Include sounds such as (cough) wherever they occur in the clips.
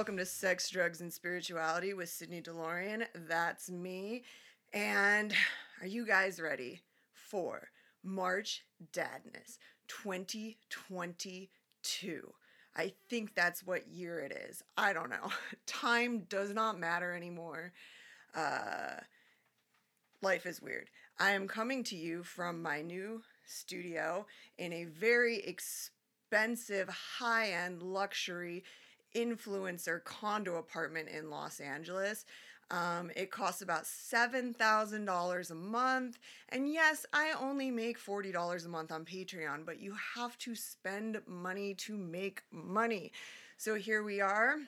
welcome to Sex, Drugs, and Spirituality with Sydney DeLorean. That's me. And are you guys ready for March Dadness 2022? I think that's what year it is. I don't know. (laughs) Time does not matter anymore. Uh, life is weird. I am coming to you from my new studio in a very expensive, high end luxury influencer condo apartment in Los Angeles. Um, it costs about $7,000 a month. And yes, I only make $40 a month on Patreon, but you have to spend money to make money. So here we are.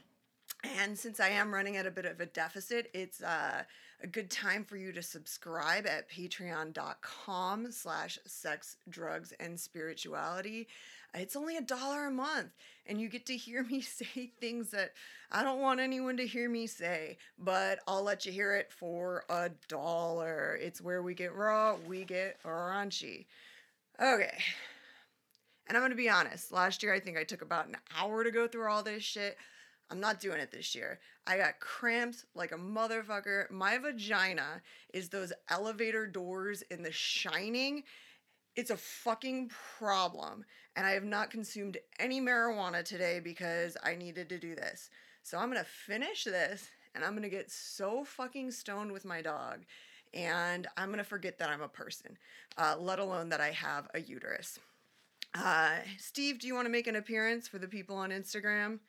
And since I am running at a bit of a deficit, it's uh, a good time for you to subscribe at patreon.com slash sex, drugs, and spirituality. It's only a dollar a month, and you get to hear me (laughs) say things that I don't want anyone to hear me say, but I'll let you hear it for a dollar. It's where we get raw, we get raunchy. Okay. And I'm going to be honest, last year I think I took about an hour to go through all this shit. I'm not doing it this year. I got cramps like a motherfucker. My vagina is those elevator doors in The Shining. It's a fucking problem. And I have not consumed any marijuana today because I needed to do this. So I'm gonna finish this and I'm gonna get so fucking stoned with my dog. And I'm gonna forget that I'm a person, uh, let alone that I have a uterus. Uh, Steve, do you want to make an appearance for the people on Instagram?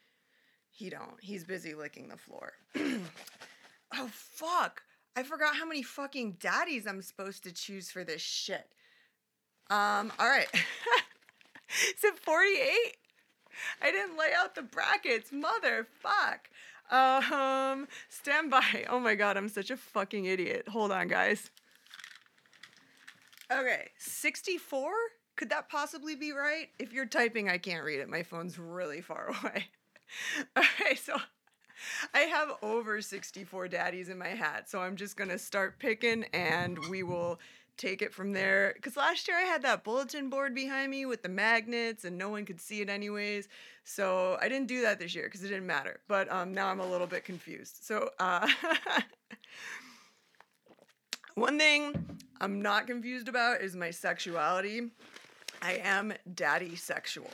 He don't. He's busy licking the floor. (clears throat) oh fuck! I forgot how many fucking daddies I'm supposed to choose for this shit. Um, all right. (laughs) Is it 48? I didn't lay out the brackets. Motherfuck. Um, stand by. (laughs) Oh my god, I'm such a fucking idiot. Hold on, guys. Okay, 64? Could that possibly be right? If you're typing, I can't read it. My phone's really far (laughs) away. okay, so I have over 64 daddies in my hat, so I'm just gonna start picking and we will take it from there. Because last year I had that bulletin board behind me with the magnets and no one could see it anyways. So I didn't do that this year because it didn't matter. But um, now I'm a little bit confused. So uh, (laughs) one thing I'm not confused about is my sexuality. I am daddy sexual.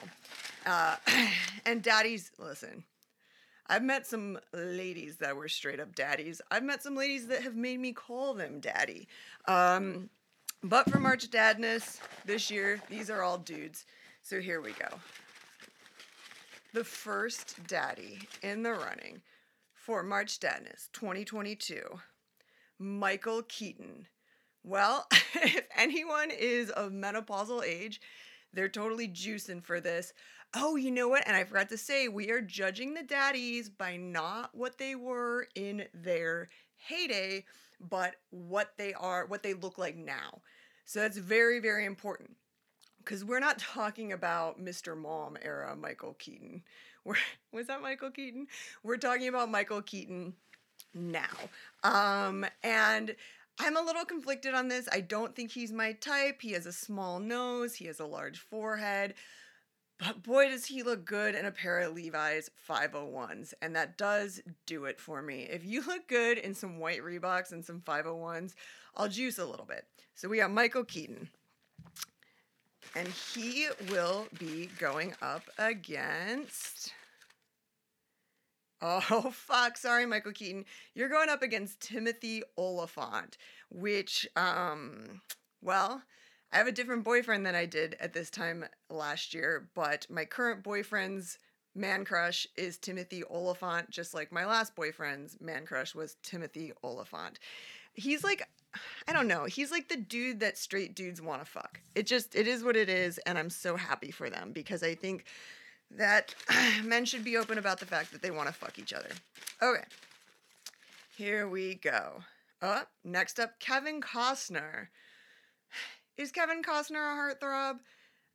Uh, (clears throat) and daddies, listen. I've met some ladies that were straight up daddies. I've met some ladies that have made me call them daddy. Um, but for March Dadness this year, these are all dudes. So here we go. The first daddy in the running for March Dadness 2022, Michael Keaton. Well, (laughs) if anyone is of menopausal age, they're totally juicing for this. Oh, you know what? And I forgot to say, we are judging the daddies by not what they were in their heyday, but what they are, what they look like now. So that's very, very important because we're not (laughs) talking about Mr. Mom era Michael Keaton. (laughs) We're, was that Michael Keaton? We're talking about Michael Keaton now. Um, and I'm a little conflicted on this. I don't think he's my type. He has a small nose, he has a large forehead. But boy, does he look good in a pair of Levi's 501s. And that does do it for me. If you look good in some white Reeboks and some 501s, I'll juice a little bit. So we got Michael Keaton. And he will be going up against. Oh, (laughs) fuck. Sorry, Michael Keaton. You're going up against Timothy Olyphant, which, um, well, I have a different boyfriend than I did at this time last year, but my current boyfriend's man crush is Timothy Olyphant, just like my last boyfriend's man crush was Timothy Olyphant. He's like, I don't know, he's like the dude that straight dudes want to fuck. It just, it is what it is, and I'm so happy for them because I think that (sighs) men should be open about the fact that they want to fuck each other. Okay, here we go. Oh, next up, Kevin Costner. Is Kevin Costner a heartthrob?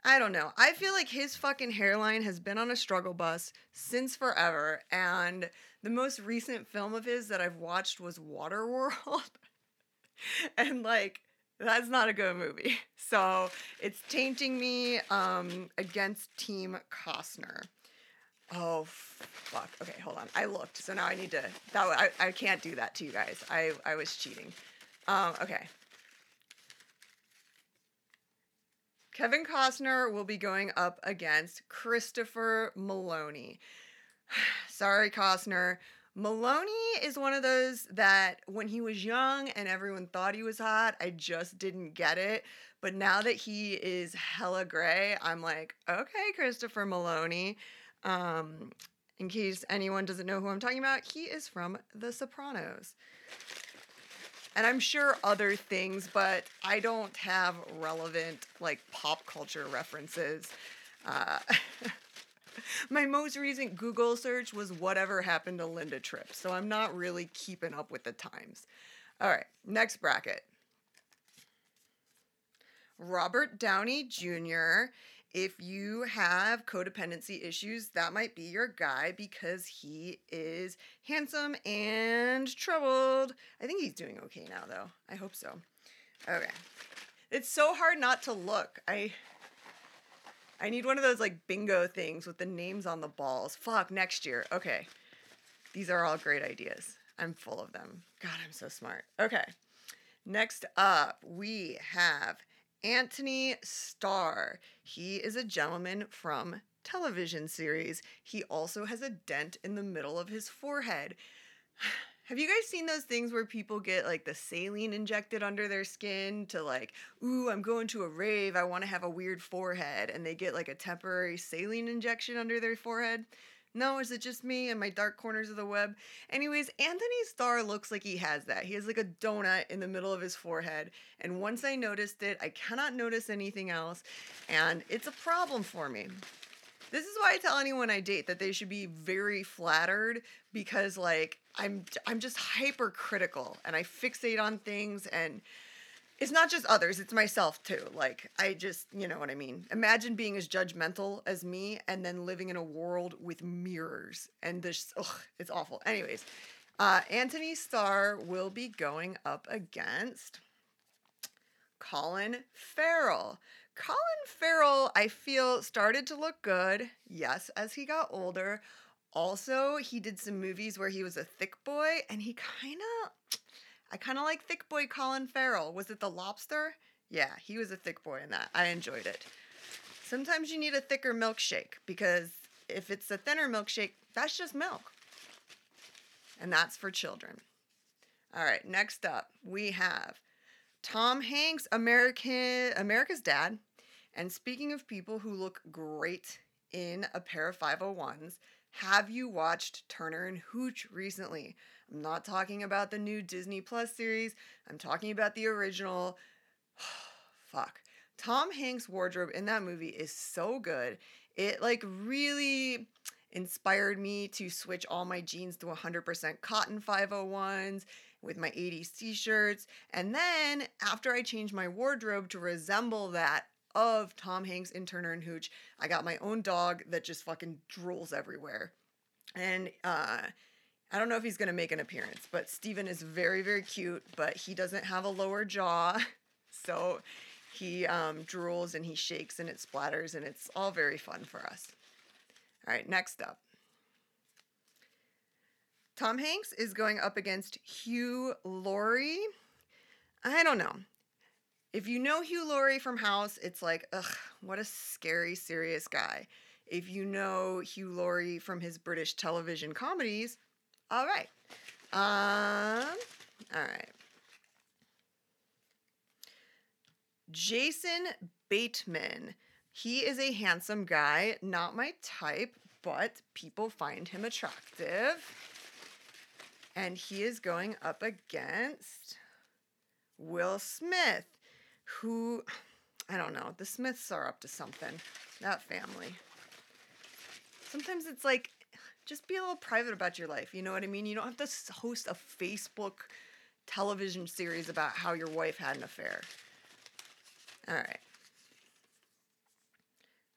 I don't know. I feel like his fucking hairline has been on a struggle bus since forever. And the most recent film of his that I've watched was Waterworld. (laughs) and like, that's not a good movie. So it's tainting me um, against Team Costner. Oh fuck. Okay, hold on. I looked, so now I need to. That I I can't do that to you guys. I I was cheating. Um. Okay. Kevin Costner will be going up against Christopher Meloni. (sighs) Sorry, Costner. Meloni is one of those that when he was young and everyone thought he was hot, I just didn't get it. But now that he is hella gray, I'm like, okay, Christopher Meloni. Um, in case anyone doesn't know who I'm talking about, he is from The Sopranos. And I'm sure other things, but I don't have relevant like pop culture references. Uh, (laughs) my most recent Google search was whatever happened to Linda Tripp, so I'm not really keeping up with the times. All right, next bracket. Robert Downey Jr. If you have codependency issues, that might be your guy because he is handsome and troubled. I think he's doing okay now, though. I hope so. Okay. It's so hard not to look. I I need one of those like bingo things with the names on the balls. Fuck, next year. Okay. These are all great ideas. I'm full of them. God, I'm so smart. Okay. Next up, we have Antony Starr. He is a gentleman from television series. He also has a dent in the middle of his forehead. (sighs) Have you guys seen those things where people get like the saline injected under their skin to like, ooh, I'm going to a rave, I want to have a weird forehead, and they get like a temporary saline injection under their forehead? No, is it just me and my dark corners of the web? Anyways, Antony Starr looks like he has that. He has like a donut in the middle of his forehead. And once I noticed it, I cannot notice anything else. And it's a problem for me. This is why I tell anyone I date that they should be very flattered because like I'm I'm just hypercritical and I fixate on things and it's not just others, it's myself too. Like I just, you know what I mean. Imagine being as judgmental as me and then living in a world with mirrors and this ugh, it's awful. Anyways, uh, Antony Starr will be going up against Colin Farrell. Colin Farrell, I feel, started to look good, yes, as he got older. Also, he did some movies where he was a thick boy, and he kind of, I kind of like thick boy Colin Farrell. Was it The Lobster? Yeah, he was a thick boy in that. I enjoyed it. Sometimes you need a thicker milkshake because if it's a thinner milkshake, that's just milk. And that's for children. All right, next up, we have Tom Hanks, American America's Dad. And speaking of people who look great in a pair of 501s, have you watched Turner and Hooch recently? I'm not talking about the new Disney Plus series. I'm talking about the original. (sighs) Fuck. Tom Hanks' wardrobe in that movie is so good. It like really inspired me to switch all my jeans to 100% cotton 501s with my 80s t-shirts. And then after I changed my wardrobe to resemble that of Tom Hanks in Turner and Hooch, I got my own dog that just fucking drools everywhere. And uh I don't know if he's going to make an appearance, but Steven is very very cute, but he doesn't have a lower jaw. (laughs) So he um, drools and he shakes and it splatters and it's all very fun for us. All right, next up. Tom Hanks is going up against Hugh Laurie. I don't know. If you know Hugh Laurie from House, it's like, ugh, what a scary, serious guy. If you know Hugh Laurie from his British television comedies, all right. Um, all right. Jason Bateman. He is a handsome guy, not my type, but people find him attractive. And he is going up against Will Smith, who, I don't know, the Smiths are up to something. That family. Sometimes it's like, just be a little private about your life. You know what I mean? You don't have to host a Facebook television series about how your wife had an affair. All right.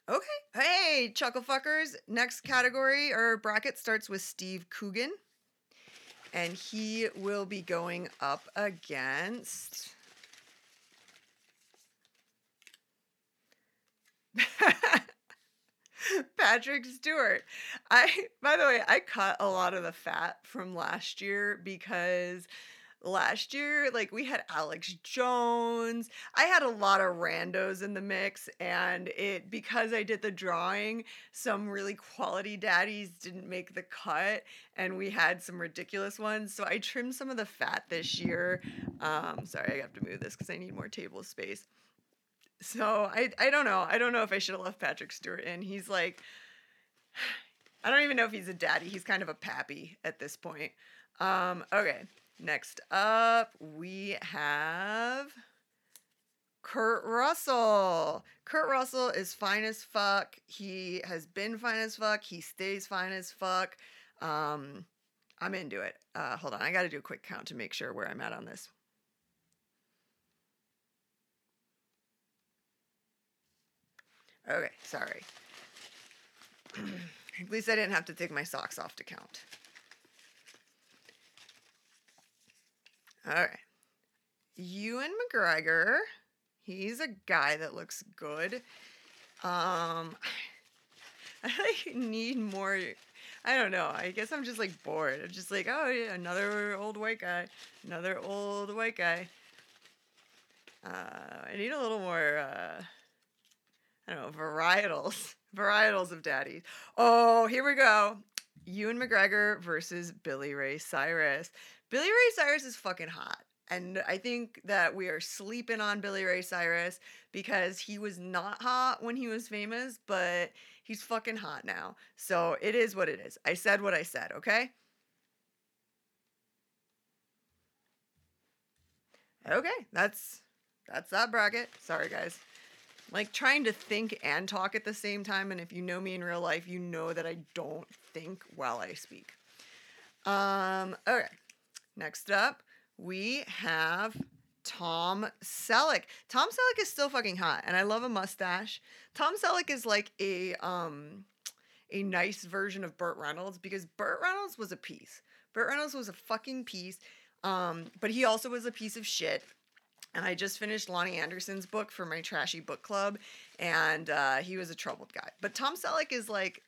Okay. Hey, chuckle fuckers. Next category or bracket starts with Steve Coogan and he will be going up against. (laughs) Patrick Stewart. I by the way, I cut a lot of the fat from last year because last year like we had Alex Jones. I had a lot of randos in the mix and it because I did the drawing, some really quality daddies didn't make the cut and we had some ridiculous ones. So I trimmed some of the fat this year. Um sorry, I have to move this cuz I need more table space. So I I don't know. I don't know if I should have left Patrick Stewart in. He's like (sighs) I don't even know if he's a daddy. He's kind of a pappy at this point. Um, okay. Next up, we have Kurt Russell. Kurt Russell is fine as fuck. He has been fine as fuck. He stays fine as fuck. Um, I'm into it. Uh, hold on, I got to do a quick count to make sure where I'm at on this. Okay, sorry. (clears throat) At least I didn't have to take my socks off to count. All right. Ewan McGregor. He's a guy that looks good. Um, (laughs) I like need more. I don't know. I guess I'm just like bored. I'm just like, oh yeah, another old white guy, another old white guy. Uh, I need a little more. Uh, I don't know, varietals, (laughs) varietals of daddies. Oh, here we go. Ewan McGregor versus Billy Ray Cyrus. Billy Ray Cyrus is fucking hot. And I think that we are sleeping on Billy Ray Cyrus because he was not hot when he was famous, but he's fucking hot now. So it is what it is. I said what I said, okay? Okay, that's that's that bracket. Sorry guys like trying to think and talk at the same time. And if you know me in real life, you know that I don't think while I speak. Um, okay. Next up, we have Tom Selleck. Tom Selleck is still fucking hot, and I love a mustache. Tom Selleck is like a um a nice version of Burt Reynolds because Burt Reynolds was a piece. Burt Reynolds was a fucking piece. Um, but he also was a piece of shit and I just finished Loni Anderson's book for my trashy book club, and uh, he was a troubled guy. But Tom Selleck is like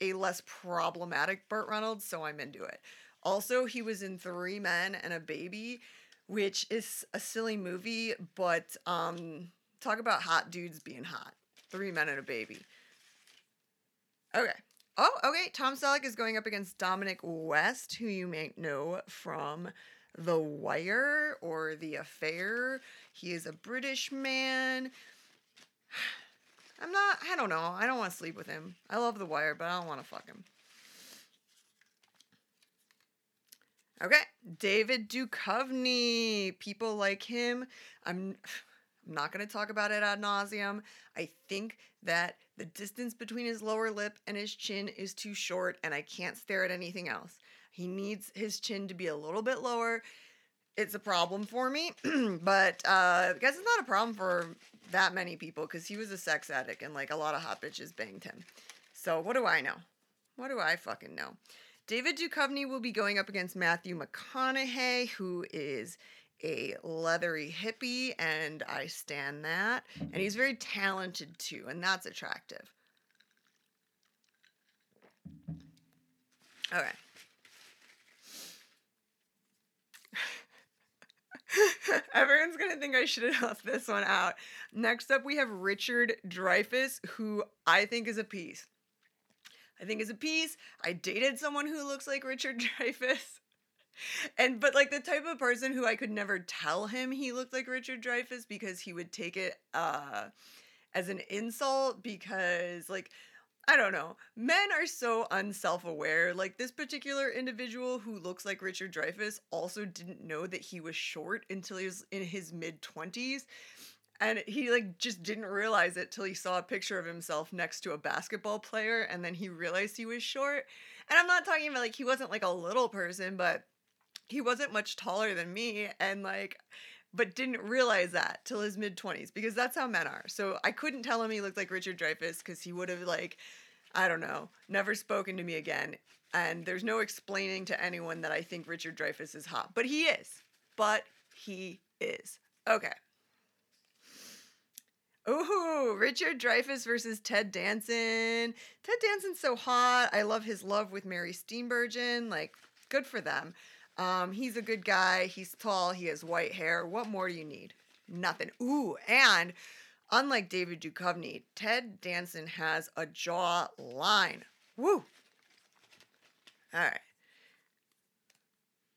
a less problematic Burt Reynolds, so I'm into it. Also, he was in Three Men and a Baby, which is a silly movie, but um, talk about hot dudes being hot. Three Men and a Baby. Okay. Oh, okay. Tom Selleck is going up against Dominic West, who you may know from the Wire or The Affair. He is a British man. (sighs) I'm not, I don't know. I don't want to sleep with him. I love The Wire, but I don't want to fuck him. Okay, David Duchovny. People like him. I'm (sighs) I'm not going to talk about it ad nauseum. I think that the distance between his lower lip and his chin is too short, and I can't stare at anything else. He needs his chin to be a little bit lower. It's a problem for me, (clears throat) but uh, I guess it's not a problem for that many people because he was a sex addict and like a lot of hot bitches banged him. So what do I know? What do I fucking know? David Duchovny will be going up against Matthew McConaughey, who is a leathery hippie, and I stand that. And he's very talented too, and that's attractive. Okay. (laughs) Everyone's gonna think I should have left (laughs) this one out. Next up, we have Richard Dreyfuss, who I think is a piece. I think is a piece. I dated someone who looks like Richard (laughs) Dreyfuss. And but like the type of person who I could never tell him he looked like Richard Dreyfuss because he would take it uh as an insult because like I don't know. Men are so unself aware. Like this particular individual who looks like Richard Dreyfuss also didn't know that he was short until he was in his mid 20s. And he like just didn't realize it till he saw a picture of himself next to a basketball player and then he realized he was short. And I'm not talking about like he wasn't like a little person, but he wasn't much taller than me and like but didn't realize that till his mid 20s because that's how men are. So I couldn't tell him he looked like Richard Dreyfuss because he would have like I don't know, never spoken to me again. And there's no explaining to anyone that I think Richard Dreyfuss is hot, but he is. But he is. Okay. Ooh, Richard Dreyfuss versus Ted Danson. Ted Danson's so hot. I love his love with Mary Steenburgen. Like, good for them. Um, he's a good guy. He's tall. He has white hair. What more do you need? Nothing. Ooh, and unlike David Duchovny, Ted Danson has a jaw line. Woo. All right.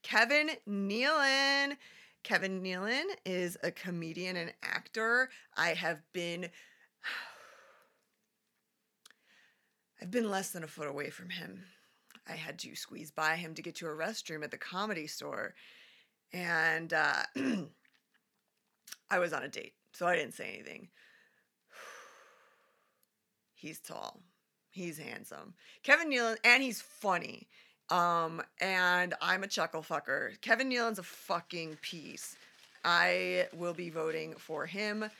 Kevin Nealon. Kevin Nealon is a comedian and actor. I have been (sighs) I've been less than a foot away from him. I had to squeeze by him to get to a restroom at the comedy store. And uh, (clears throat) I was on a date, so I didn't say anything. (sighs) He's tall. He's handsome. Kevin Nealon, and he's funny. Um, and I'm a chuckle fucker. Kevin Nealon's a fucking piece. I will be voting for him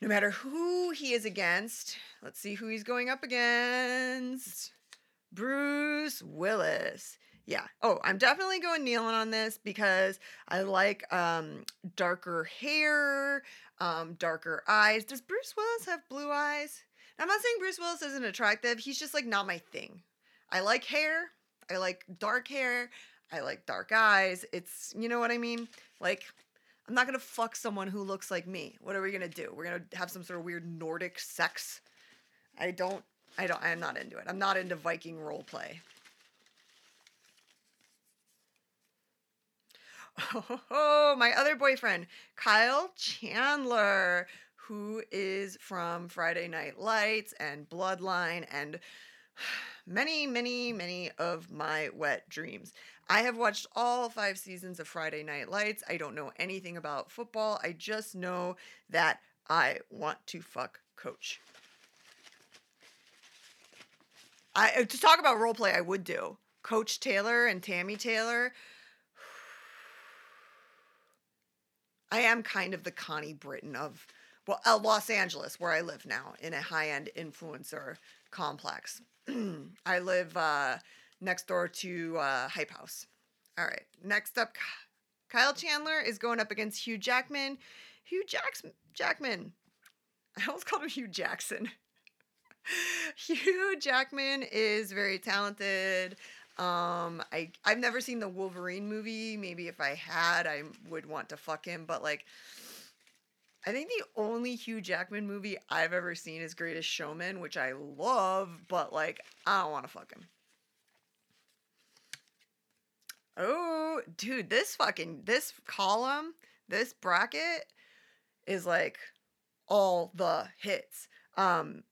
no matter who he is against. Let's see who he's going up against. Bruce Willis. Yeah. Oh, I'm definitely going Nealon on this because I like um, darker hair, um, darker eyes. Does Bruce Willis have blue eyes? I'm not saying Bruce Willis isn't attractive. He's just like not my thing. I like hair. I like dark hair. I like dark eyes. It's, you know what I mean? Like, I'm not gonna fuck someone who looks like me. What are we gonna do? We're gonna have some sort of weird Nordic sex. I don't, I don't, I'm not into it. I'm not into Viking role play. Oh, my other boyfriend, Kyle Chandler, who is from Friday Night Lights and Bloodline and many, many, many of my wet dreams. I have watched all five seasons of Friday Night Lights. I don't know anything about football. I just know that I want to fuck coach. I to talk about role play I would do. Coach Taylor and Tammy Taylor. I am kind of the Connie Britton of well, uh, Los Angeles, where I live now, in a high end influencer complex. (clears throat) I live uh, next door to uh, Hype House. All right, next up, Kyle Chandler is going up against Hugh Jackman. Hugh Jackson, Jackman. (laughs) I almost called him Hugh Jackson. (laughs) Hugh Jackman is very talented. Um, I I've never seen the Wolverine movie. Maybe if I had, I would want to fuck him. But like, I think the only Hugh Jackman movie I've ever seen is Greatest Showman, which I love, but like I don't want to fuck him. Oh, dude, this fucking this column, this bracket is like all the hits. Um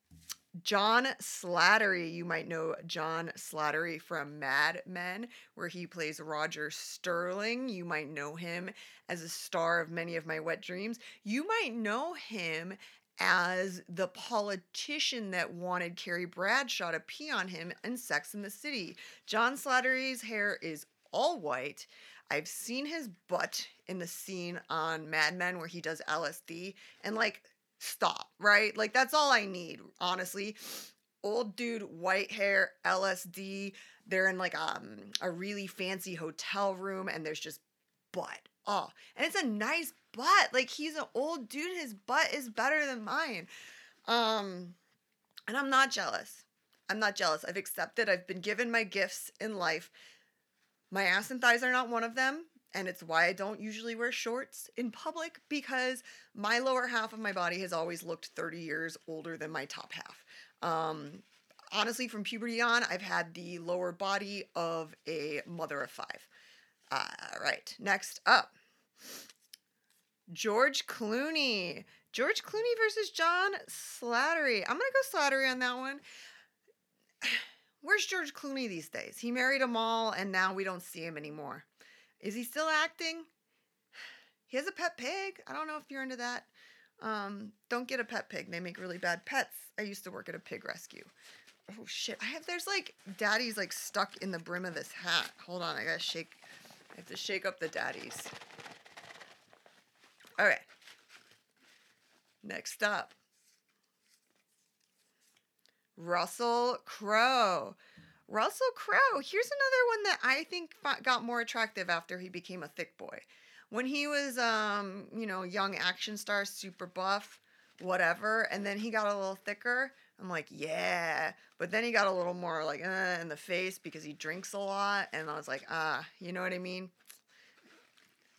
John Slattery, you might know John Slattery from Mad Men, where he plays Roger Sterling. You might know him as a star of many of my wet dreams. You might know him as the politician that wanted Carrie Bradshaw to pee on him in Sex in the City. John Slattery's hair is all white. I've seen his butt in the scene on Mad Men where he does LSD and like stop, right? Like that's all I need, honestly. Old dude, white hair, LSD. They're in like um a really fancy hotel room and there's just butt. Oh, and it's a nice butt. Like he's an old dude, his butt is better than mine. Um and I'm not jealous. I'm not jealous. I've accepted. I've been given my gifts in life. My ass and thighs are not one of them and it's why I don't usually wear shorts in public because my lower half of my body has always looked 30 years older than my top half. Um, honestly, from puberty on, I've had the lower body of a mother of five. All uh, next up George Clooney. George Clooney versus John Slattery. I'm gonna go Slattery on that one. (sighs) Where's George Clooney these days? He married them all, and now we don't see him anymore. Is he still acting? (sighs) He has a pet pig. I don't know if you're into that. Um, don't get a pet pig. They make really bad pets. I used to work at a pig rescue. Oh shit. I have there's like daddy's like stuck in the brim of this hat. Hold on, I gotta shake I have to shake up the daddies. Alright. Next up. Russell Crowe. Russell Crowe, here's another one that I think got more attractive after he became a thick boy. When he was, um, you know, young action star, super buff, whatever. And then he got a little thicker. I'm like, yeah. But then he got a little more like uh, in the face because he drinks a lot. And I was like, ah, you know what I mean?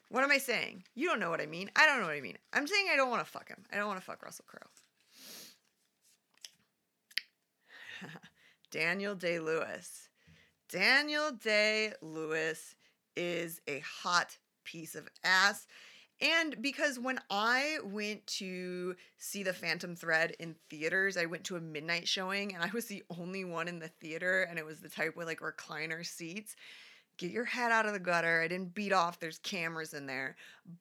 What am I saying? You don't know what I mean. I don't know what I mean. I'm saying I don't want to fuck him. I don't want to fuck Russell Crowe. (laughs) Daniel Day Lewis. Daniel Day Lewis is a hot piece of ass. And because when I went to see The Phantom Thread in theaters, I went to a midnight showing and I was the only one in the theater and it was the type with like recliner seats. Get your head out of the gutter. I didn't beat off, there's cameras in there.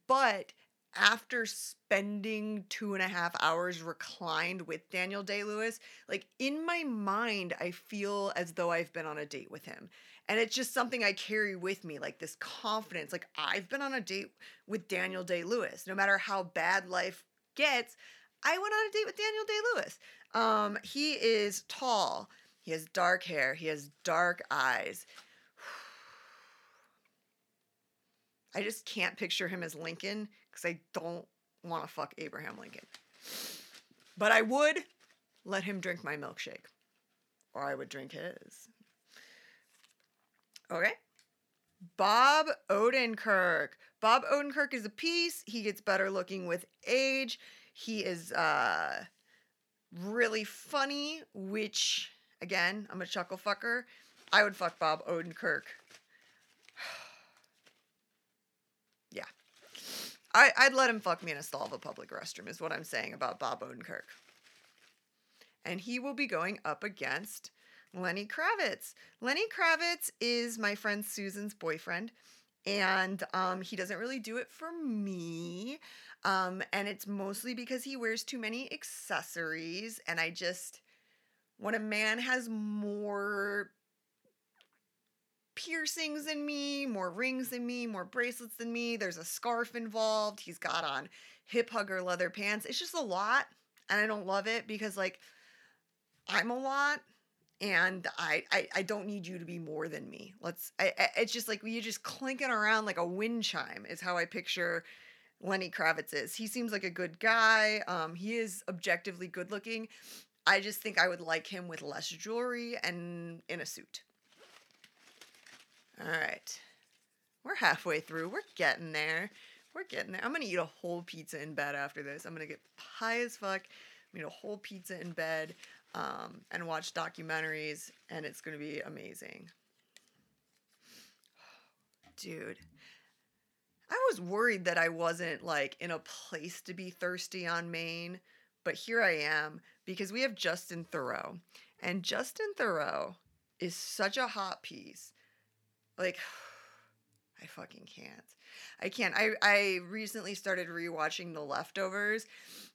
But after spending two and a half hours reclined with Daniel Day Lewis, like in my mind, I feel as though I've been on a date with him. And it's just something I carry with me, like this confidence. Like I've been on a date with Daniel Day Lewis. No matter how bad life gets, I went on a date with Daniel Day Lewis. Um, he is tall, he has dark hair, he has dark eyes. (sighs) I just can't picture him as Lincoln because I don't want to fuck Abraham Lincoln. But I would let him drink my milkshake, or I would drink his. Okay. Bob Odenkirk. Bob Odenkirk is a piece. He gets better looking with age. He is uh, really funny, which, again, I'm a chuckle fucker. I would fuck Bob Odenkirk I, I'd let him fuck me in a stall of a public restroom, is what I'm saying about Bob Odenkirk. And he will be going up against Lenny Kravitz. Lenny Kravitz is my friend Susan's boyfriend, and um, he doesn't really do it for me. Um, and it's mostly because he wears too many accessories, and I just, when a man has more piercings than me, more rings than me, more bracelets than me. There's a scarf involved. He's got on hip hugger leather pants. It's just a lot. And I don't love it because, like, I'm a lot and I, I I don't need you to be more than me. Let's. I, I, it's just like you just clinking around like a wind chime is how I picture Lenny Kravitz is. He seems like a good guy. Um, he is objectively good looking. I just think I would like him with less jewelry and in a suit. All right. We're halfway through. We're getting there. We're getting there. I'm going to eat a whole pizza in bed after this. I'm going to get high as fuck. I'm going to eat a whole pizza in bed um, and watch documentaries, and it's going to be amazing. (sighs) Dude. I was worried that I wasn't like in a place to be thirsty on Maine, but here I am because we have Justin Theroux. And Justin Theroux is such a hot piece like (sighs) I fucking can't. I can't. I I recently started rewatching The Leftovers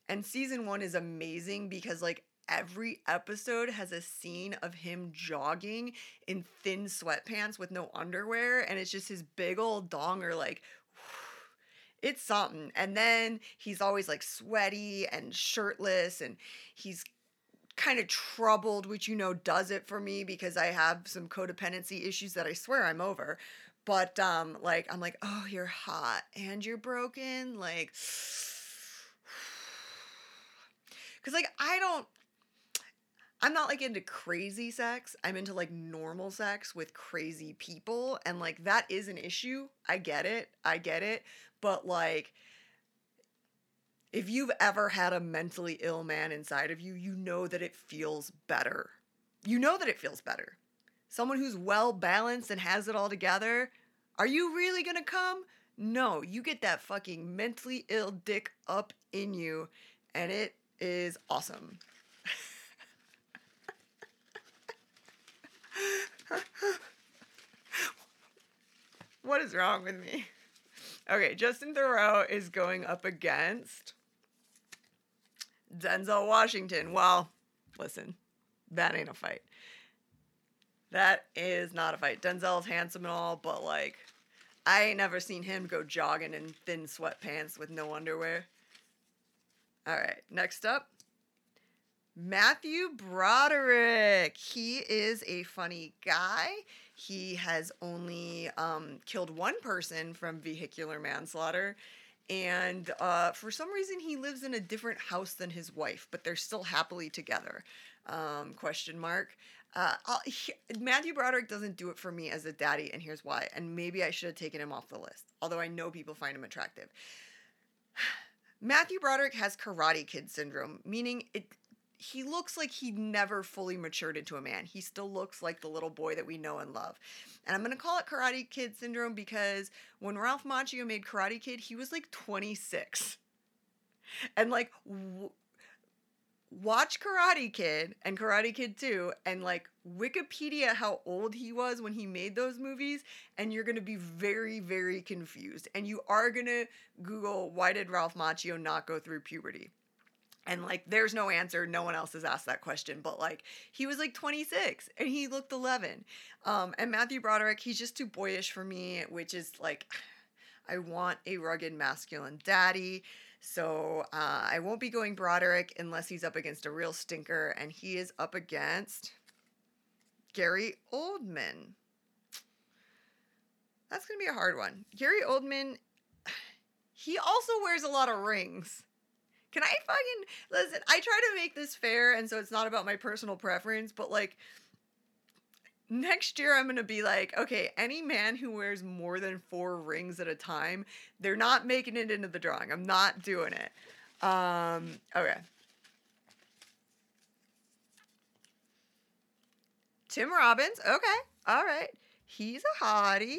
and season 1 is amazing because like every episode has a scene of him jogging in thin sweatpants with no underwear and it's just his big old donger like (sighs) it's something. And then he's always like sweaty and shirtless and he's kind of troubled, which you know does it for me because I have some codependency issues that I swear I'm over. But um like I'm like, "Oh, you're hot and you're broken." Like (sighs) cuz like I don't I'm not like into crazy sex. I'm into like normal sex with crazy people and like that is an issue. I get it. I get it. But like if you've ever had a mentally ill man inside of you, you know that it feels better. You know that it feels better. Someone who's well balanced and has it all together, are you really gonna come? No, you get that fucking mentally ill dick up in you, and it is awesome. (laughs) what is wrong with me? Okay, Justin Theroux is going up against Denzel Washington. Well, listen, that ain't a fight. That is not a fight. Denzel's handsome and all, but like, I ain't never seen him go jogging in thin sweatpants with no underwear. All right, next up, Matthew Broderick. He is a funny guy. He has only um, killed one person from vehicular manslaughter and uh, for some reason he lives in a different house than his wife, but they're still happily together. Um, question mark. Uh, he, Matthew Broderick doesn't do it for me as a daddy, and here's why. And maybe I should have taken him off the list, although I know people find him attractive. (sighs) Matthew Broderick has Karate Kid syndrome, meaning it he looks like he never fully matured into a man. He still looks like the little boy that we know and love. And I'm going to call it Karate Kid syndrome because when Ralph Macchio made Karate Kid, he was like 26. And like w- watch Karate Kid and Karate Kid 2 and like Wikipedia how old he was when he made those movies and you're going to be very very confused and you are going to google why did Ralph Macchio not go through puberty and like there's no answer. No one else has asked that question. But like he was like 26 and he looked 11 um and matthew broderick he's just too boyish for me which is like i want a rugged masculine daddy. So uh, i won't be going broderick unless he's up against a real stinker. And he is up against gary oldman. That's gonna be a hard one. Gary oldman (sighs) he also wears a lot of rings can I fucking listen? I try to make this fair, and so it's not about my personal preference, but like next year I'm gonna be like, okay, any man who wears more than four rings at a time, they're not making it into the drawing. I'm not doing it. Um, okay. Tim Robbins, okay, all right. He's a hottie.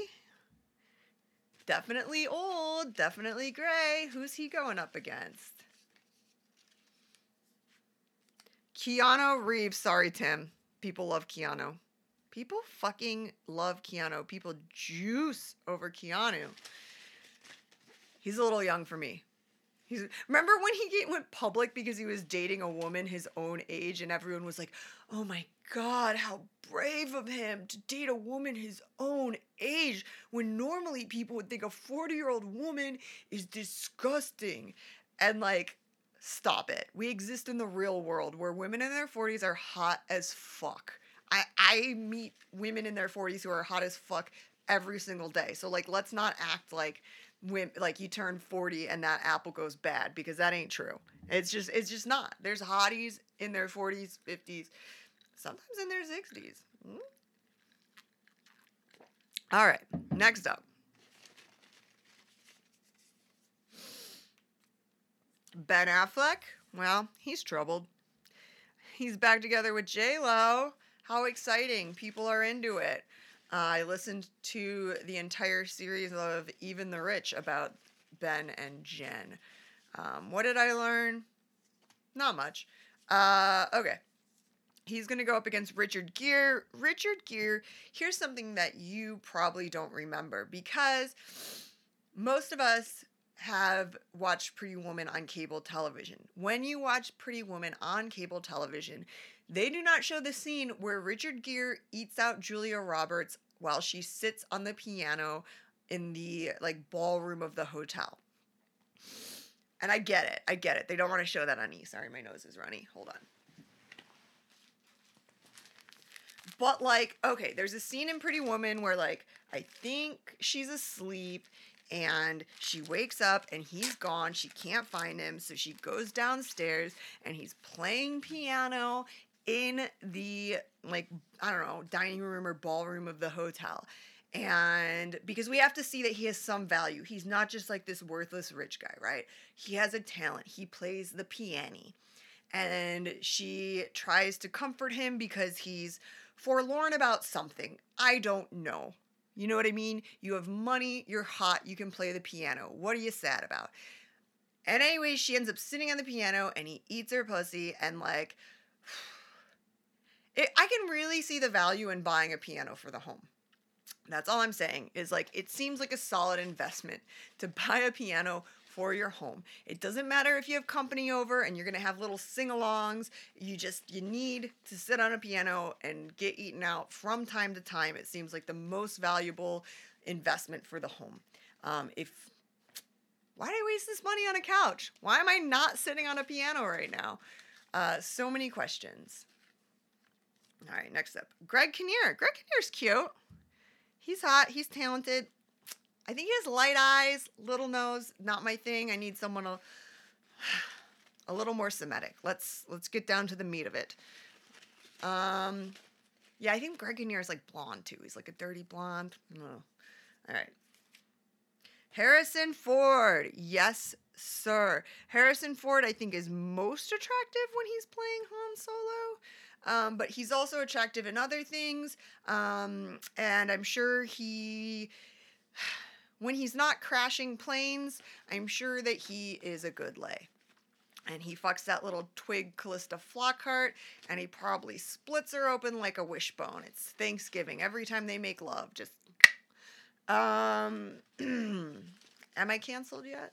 Definitely old, definitely gray. Who's he going up against? Keanu Reeves. Sorry, Tim. People love Keanu. People fucking love Keanu. People juice over Keanu. He's a little young for me. He's remember when he went public because he was dating a woman his own age, and everyone was like, "Oh my god, how brave of him to date a woman his own age!" When normally people would think a forty-year-old woman is disgusting, and like stop it. We exist in the real world where women in their 40s are hot as fuck. I, I meet women in their 40s who are hot as fuck every single day. So like let's not act like when like you turn 40 and that apple goes bad because that ain't true. It's just it's just not. There's hotties in their 40s, 50s, sometimes in their 60s. Mm? All right, next up. Ben Affleck, well, he's troubled. He's back together with J Lo. How exciting! People are into it. Uh, I listened to the entire series of Even the Rich about Ben and Jen. Um, what did I learn? Not much. Uh, okay. He's going to go up against Richard Gere. Richard Gere, here's something that you probably don't remember because most of us have watched Pretty Woman on cable television. When you watch Pretty Woman on cable television, they do not show the scene where Richard Gere eats out Julia Roberts while she sits on the piano in the like ballroom of the hotel. And I get it. I get it. They don't want to show that on E. Sorry, my nose is runny. Hold on. But like, okay, there's a scene in Pretty Woman where like I think she's asleep and she wakes up and he's gone. She can't find him, so she goes downstairs and he's playing piano in the like I don't know, dining room or ballroom of the hotel. And because we have to see that he has some value. He's not just like this worthless rich guy, right? He has a talent. He plays the piano. And she tries to comfort him because he's forlorn about something. I don't know. You know what I mean? You have money, you're hot, you can play the piano. What are you sad about? And anyway, she ends up sitting on the piano and he eats her pussy and like (sighs) it, I can really see the value in buying a piano for the home. That's all I'm saying is like it seems like a solid investment to buy a piano for your home. It doesn't matter if you have company over and you're going to have little sing-alongs. You just you need to sit on a piano and get eaten out from time to time. It seems like the most valuable investment for the home. Um, if why did I waste this money on a couch? Why am I not sitting on a piano right now? Uh, so many questions. All right, next up, Greg Kinnear. Greg Kinnear's cute. He's hot. He's talented. I think he has light eyes, little nose, not my thing. I need someone a, (sighs) a little more Semitic. Let's let's get down to the meat of it. Um, yeah, I think Greg Kinnear is like blonde too. He's like a dirty blonde. No. All right. Harrison Ford. Yes, sir. Harrison Ford, I think, is most attractive when he's playing Han Solo. Um, but he's also attractive in other things. Um, and I'm sure he, when he's not crashing planes, I'm sure that he is a good lay. And he fucks that little twig Calista Flockhart, and he probably splits her open like a wishbone. It's Thanksgiving. Every time they make love, just. Um, (clears throat) am I canceled yet?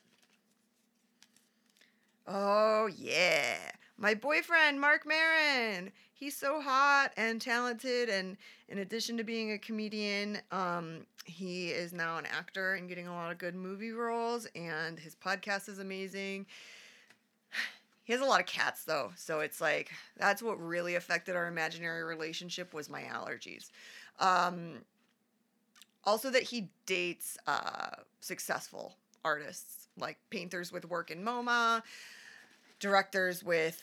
Oh, yeah. My boyfriend, Marc Maron. He's so hot and talented. And in addition to being a comedian, um, he is now an actor and getting a lot of good movie roles. And his podcast is amazing. (sighs) He has a lot of cats though, so it's like that's what really affected our imaginary relationship was my allergies. Um, also, that he dates uh, successful artists like painters with work in MoMA, directors with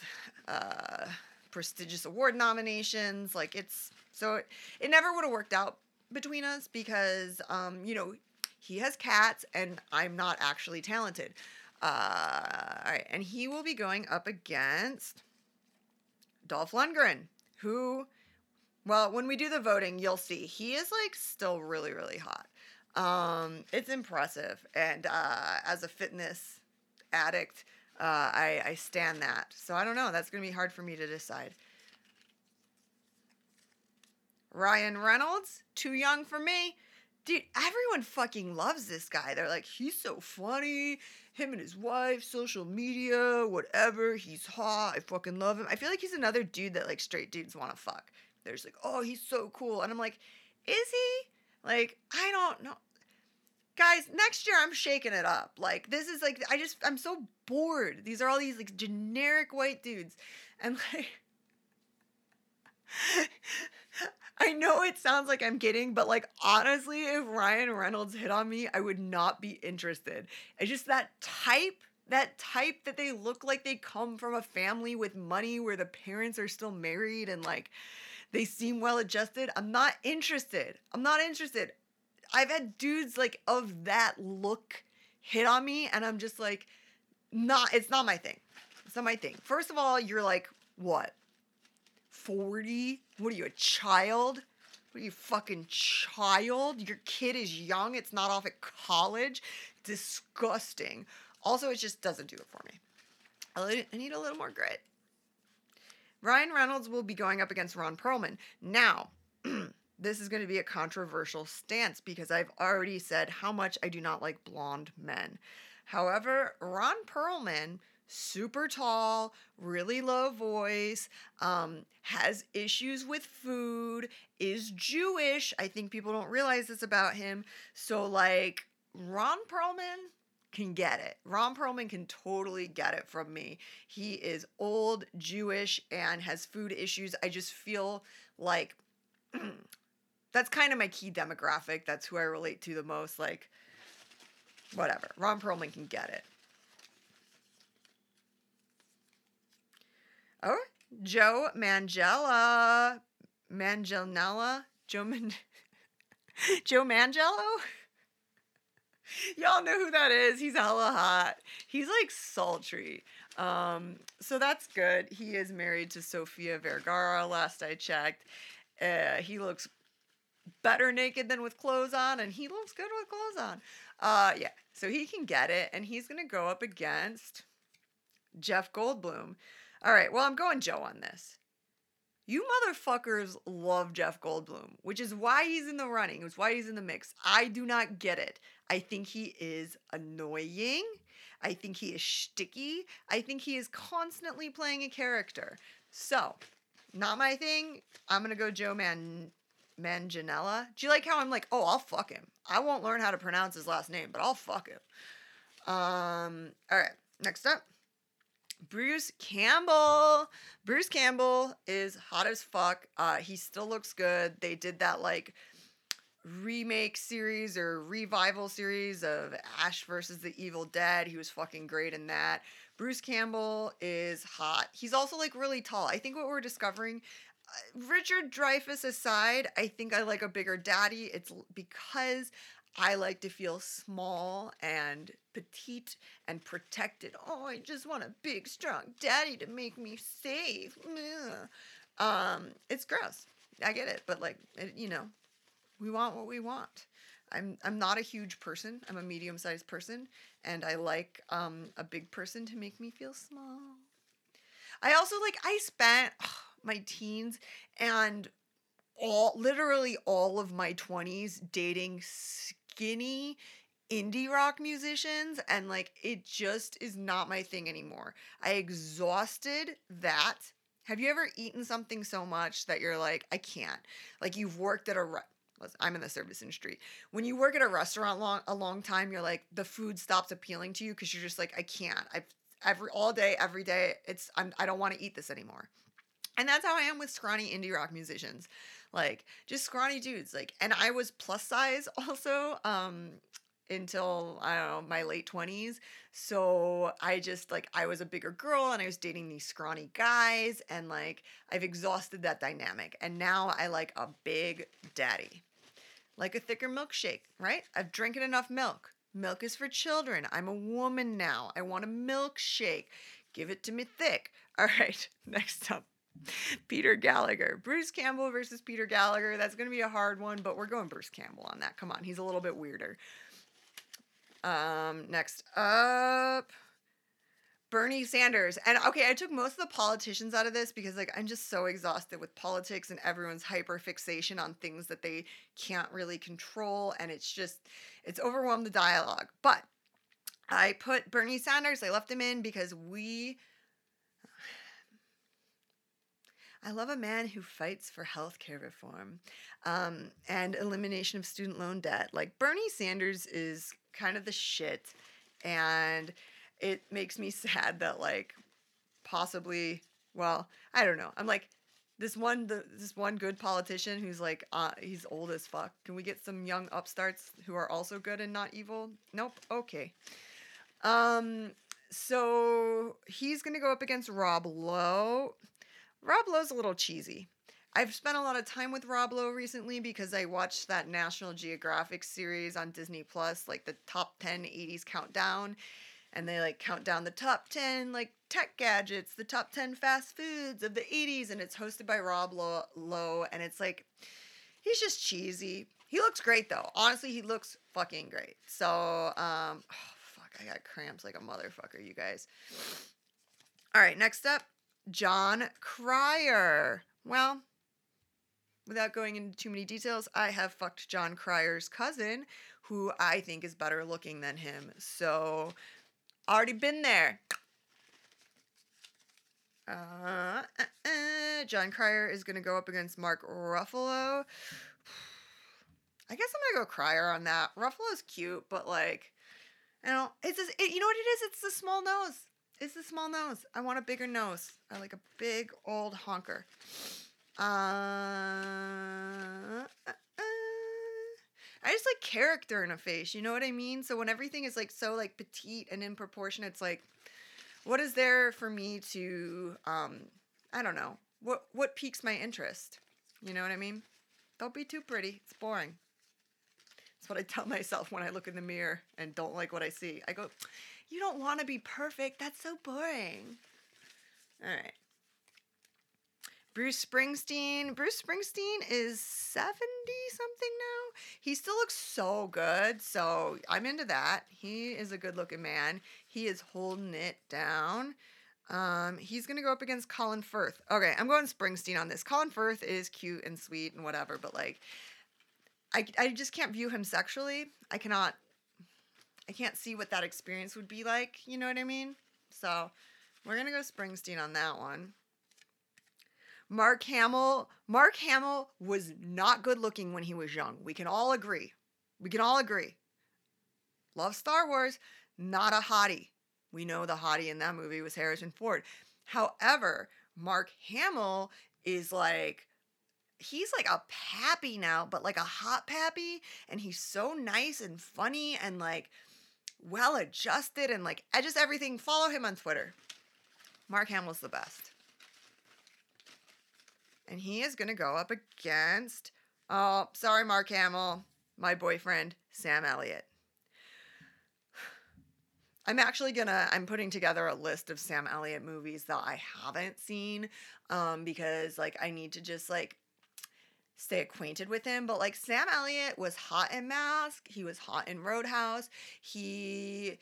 uh, prestigious award nominations. Like it's so it, it never would have worked out between us because um, you know he has cats and I'm not actually talented. Uh, all right, and he will be going up against Dolph Lundgren, who, well, when we do the voting, you'll see he is like still really, really hot. Um, it's impressive, and uh, as a fitness addict, uh, I I stand that. So I don't know. That's gonna be hard for me to decide. Ryan Reynolds, too young for me. Dude, everyone fucking loves this guy. They're like, he's so funny. Him and his wife, social media, whatever. He's hot. I fucking love him. I feel like he's another dude that like straight dudes want to fuck. They're just like, oh, he's so cool. And I'm like, is he? Like, I don't know. Guys, next year I'm shaking it up. Like, this is like, I just, I'm so bored. These are all these like generic white dudes. And like, (laughs) I know it sounds like I'm kidding, but like honestly, if Ryan Reynolds hit on me, I would not be interested. It's just that type, that type that they look like they come from a family with money where the parents are still married and like they seem well adjusted. I'm not interested. I'm not interested. I've had dudes like of that look hit on me and I'm just like not it's not my thing. It's not my thing. First of all, you're like what? 40? What are you, a child? What are you, fucking child? Your kid is young. It's not off at college. Disgusting. Also, it just doesn't do it for me. I need a little more grit. Ryan Reynolds will be going up against Ron Perlman. Now, this is going to be a controversial stance because I've already said how much I do not like blonde men. However, Ron Perlman super tall, really low voice, um, has issues with food, is Jewish. I think people don't realize this about him. So, like, Ron Perlman can get it. Ron Perlman can totally get it from me. He is old, Jewish, and has food issues. I just feel like (clears throat) that's kind of my key demographic. That's who I relate to the most. Like, whatever. Ron Perlman can get it. Oh, Joe Mangella. Manganiello? Joe Man- (laughs) Joe Mangello? (laughs) Y'all know who that is. He's hella hot. He's like sultry. Um, so that's good. He is married to Sofia Vergara, last I checked. Uh, he looks better naked than with clothes on, and he looks good with clothes on. Uh, yeah, so he can get it, and he's gonna go up against Jeff Goldblum. All right, well, I'm going Joe on this. You motherfuckers love Jeff Goldblum, which is why he's in the running. It's why he's in the mix. I do not get it. I think he is annoying. I think he is sticky. I think he is constantly playing a character. So, not my thing. I'm gonna go Joe Man Manganiello. Do you like how I'm like, oh, I'll fuck him. I won't learn how to pronounce his last name, but I'll fuck him. Um, all right, next up. Bruce Campbell. Bruce Campbell is hot as fuck. Uh, he still looks good. They did that like remake series or revival series of Ash versus the Evil Dead. He was fucking great in that. Bruce Campbell is hot. He's also like really tall. I think what we're discovering, Richard Dreyfuss aside, I think I like a bigger daddy. It's because I like to feel small and petite and protected. Oh, I just want a big, strong daddy to make me safe. Um, it's gross. I get it, but like, it, you know, we want what we want. I'm I'm not a huge person. I'm a medium-sized person, and I like um, a big person to make me feel small. I also like I spent ugh, my teens and all literally all of my 20s dating skinny indie rock musicians and like it just is not my thing anymore. I exhausted that. Have you ever eaten something so much that you're like I can't? Like you've worked at a re- I'm in the service industry. When you work at a restaurant long a long time, you're like the food stops appealing to you because you're just like I can't. I've every all day every day it's I'm I don't want to eat this anymore. And that's how I am with scrawny indie rock musicians. Like just scrawny dudes. Like and I was plus size (laughs) also um until I don't know my late 20s. So I just like I was a bigger girl and I was dating these scrawny guys and like I've exhausted that dynamic and now I like a big daddy. Like a thicker milkshake, right? I've drinking enough milk. Milk is for children. I'm a woman now. I want a milkshake. Give it to me thick. (laughs) All right, (laughs) next up. Peter Gallagher. Bruce Campbell versus Peter Gallagher. That's going to be a hard one, but we're going Bruce Campbell on that. Come on, he's a little bit weirder. Um, next up, Bernie Sanders. And okay, I took most of the politicians out of this because like I'm just so exhausted with politics and everyone's hyper fixation on things that they can't really control and it's just it's overwhelmed the dialogue. But I put Bernie Sanders, I left him in because we I love a man who fights for healthcare reform um, and elimination of student loan debt. Like Bernie Sanders is kind of the shit, and it makes me (laughs) sad that like possibly, well, I don't know. I'm like this one, the, this one good politician who's like uh, he's old as fuck. Can we get some young upstarts who are also good and not evil? Nope. Okay. Um. So he's gonna go up against Rob Lowe. Rob Lowe's a little cheesy. I've spent a lot of time with Rob Lowe recently because I watched that National Geographic series on Disney Plus, like the top 10 80s countdown. And they like count down the top 10 like tech gadgets, the top 10 fast foods of the 80s. And it's hosted by Rob Lowe. And it's like, he's just cheesy. He looks great though. Honestly, he looks fucking great. So, um, oh, fuck, I got cramps like a motherfucker, you guys. All right, next up, Jon Cryer. Well, without going into too many details, I have fucked Jon Cryer's cousin, who I think is better looking than him. So, already been there. Uh, uh, uh. Jon Cryer is going to go up against Mark Ruffalo. I guess I'm going to go Cryer on that. Ruffalo's cute, but like, you know, it's just, it, you know what it is? It's the small nose. It's the small nose. I want a bigger nose. I like a big old honker. Uh, uh, I just like character in a face. You know what I mean? So when everything is like so like petite and in proportion, it's like, what is there for me to, um, I don't know. What what piques my interest? You know what I mean? Don't be too pretty. It's boring. That's what I tell (laughs) myself when I look in the mirror and don't like what I see. I go, you don't want to be perfect. That's so boring. All right. Bruce Springsteen. Bruce Springsteen is 70 something now. He still looks so good. So I'm into that. He is a good looking man. He is holding it down. Um, he's gonna go up against Colin Firth. Okay, I'm going Springsteen on this. Colin Firth is cute and sweet and whatever, but like I, I just can't view him sexually. I cannot I can't see what that experience would be like, you know what I mean? So we're gonna go Springsteen on that one. Mark Hamill. Mark Hamill was not good looking when he was young. We can all agree. We can all agree. Love Star Wars, not a hottie. We know the hottie in that movie was Harrison Ford. However, Mark Hamill is like he's like a pappy now, but like a hot pappy, and he's so nice and funny and like well adjusted and like just everything. Follow him on Twitter. Mark Hamill's the best. And he is gonna go up against oh, sorry, Mark Hamill, my boyfriend, Sam Elliott. (sighs) I'm actually gonna I'm putting together a list of Sam Elliott movies that I haven't seen um because like I need to just like stay acquainted with him but like Sam Elliott was hot in Mask, he was hot in Roadhouse. He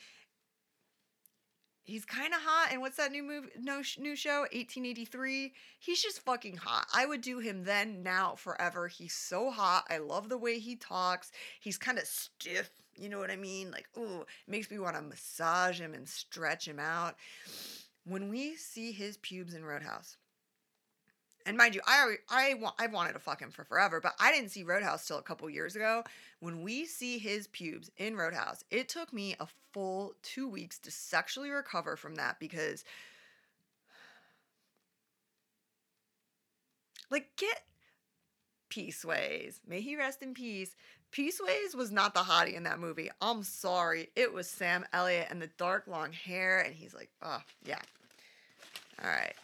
He's kind of hot and what's that new movie no new show 1883 he's just fucking hot i would do him then now forever he's so hot i love the way he talks he's kind of stiff you know what I mean? Like, oh, it makes me want to massage him and stretch him out. When we see his pubes in Roadhouse, and mind you, I I want I've wanted to fuck him for forever, but I didn't see Roadhouse till a couple years ago. When we see his pubes in Roadhouse, it took me a full two weeks to sexually recover from that because, like, get Peaceways. May he rest in peace. Peaceways was not the hottie in that movie. I'm sorry. It was Sam Elliott and the dark long hair, and he's like, oh, yeah. All right.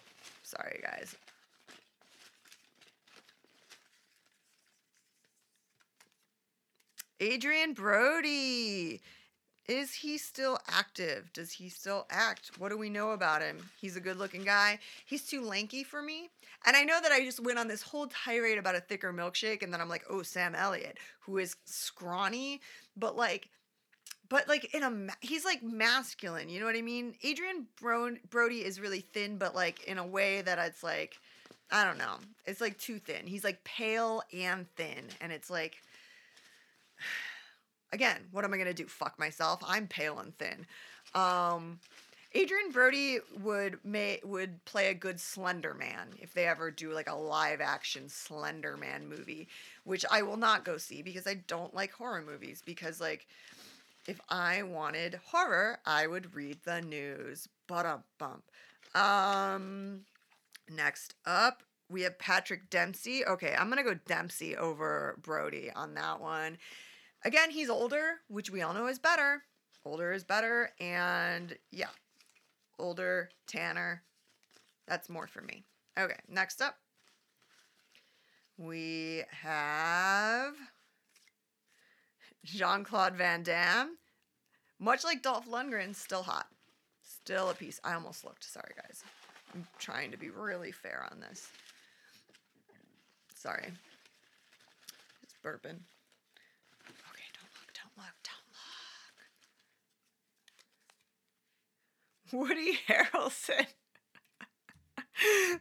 Sorry, guys. Adrien Brody. Is he still active? Does he still act? What do we know about him? He's a good looking guy. He's too lanky for me. And I know that I just went on this whole tirade about a thicker milkshake, and then I'm like, oh, Sam Elliott, who is scrawny, but like, but like in a, he's like masculine. You know what I mean? Adrien Brody is really thin, but like in a way that it's like, I don't know. It's like too thin. He's like pale and thin, and it's like again, what am I gonna do? Fuck myself. I'm pale and thin. Um, Adrien Brody would may would play a good Slender Man if they ever do like a live action Slender Man movie, which I will not go see because I don't like horror movies. Because like, if I wanted horror, I would read the news. But bump. Um, next up, we have Patrick Dempsey. Okay, I'm gonna go Dempsey over Brody on that one. Again, he's older, which we all know is better. Older is better. And yeah, older, Tanner. That's more for me. Okay, next up, we have Jean Claude Van Damme. Much like Dolph Lundgren, still hot. Still a piece. I almost looked. Sorry, guys. I'm trying to be really fair on this. Sorry. It's burping. (laughs) Woody Harrelson.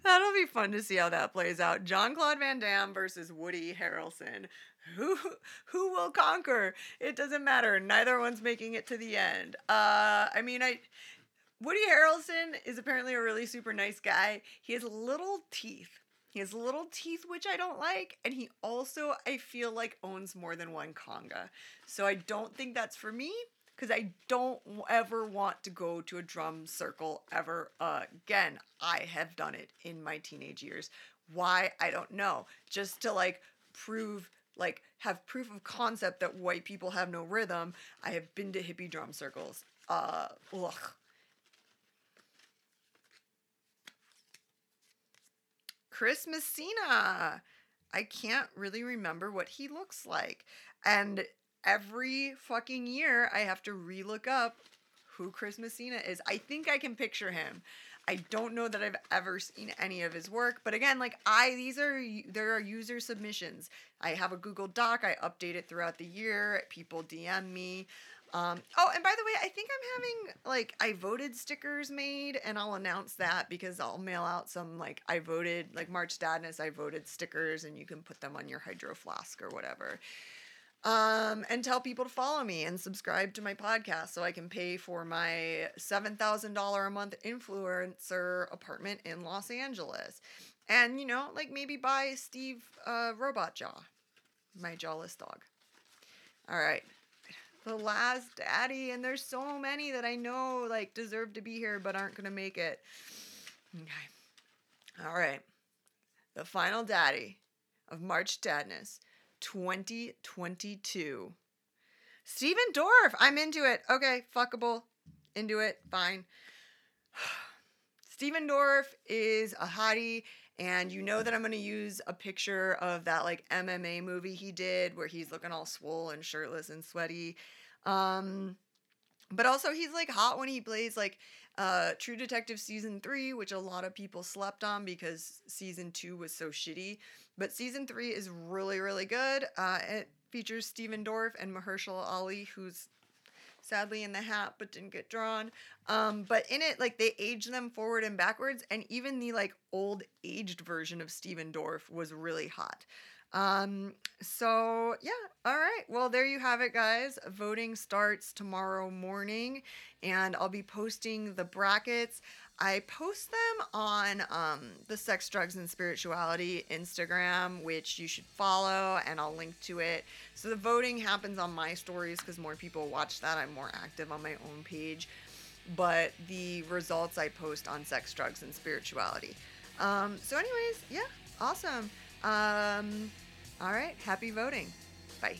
That'll be fun to see how that plays out. Jean Claude Van Damme versus Woody Harrelson. Who who will conquer? It doesn't matter. Neither one's making it to the end. Uh, I mean, I Woody Harrelson is apparently a really super nice guy. He has little teeth. He has little teeth, which I don't like, and he also I feel like owns more than one conga. So I don't think that's for me because I don't ever want to go to a drum circle ever again. I have done it in my teenage years. Why? I don't know. Just to like prove, like, have proof of concept that white people have no rhythm. I have been to hippie drum circles. Uh, ugh. Chris Messina. I can't really remember what he looks like. And every fucking year I have to relook up who Chris Messina is. I think I can picture him. I don't know that I've ever seen any of his work, but again, like I these are there are user submissions. I have a Google Doc, I update it throughout the year. People DM me. Um, oh, and by the way, I think I'm having like I voted stickers made, and I'll announce that because I'll mail out some like I voted like March Dadness. I voted stickers, and you can put them on your hydro flask or whatever um, and tell people to follow me and subscribe to my podcast so I can pay for my $7,000 a month influencer apartment in Los Angeles. And, you know, like maybe buy Steve uh, Robot Jaw, my jawless dog. All right. The last daddy, and there's so many that I know like deserve to be here but aren't to make it. Okay. All right. The final daddy of March Dadness 2022. Stephen Dorff. I'm into it. Okay, fuckable. Into it. Fine. (sighs) Stephen Dorff is a hottie, and you know that I'm to use a picture of that like MMA movie he did where he's looking all swole and shirtless and sweaty. Um, but also, he's like hot when he plays like uh, True Detective season three, which a lot of people slept on because season two was so shitty. But season three is really, really good. Uh, it features Stephen Dorff and Mahershala Ali, who's sadly in the hat but didn't get drawn. Um, but in it, like they aged them forward and backwards, and even the like old aged version of Stephen Dorff was really hot. Um, so yeah, all right. Well, there you have it, guys. Voting starts tomorrow morning, and I'll be posting the brackets. I post them on um, the Sex, Drugs, and Spirituality Instagram, which you should follow, and I'll link to it. So the voting happens on my stories because more people watch that. I'm more active on my own page. But the results I post on Sex, Drugs, and Spirituality. Um, so, anyways, yeah, awesome. Um, all right, happy voting. Bye.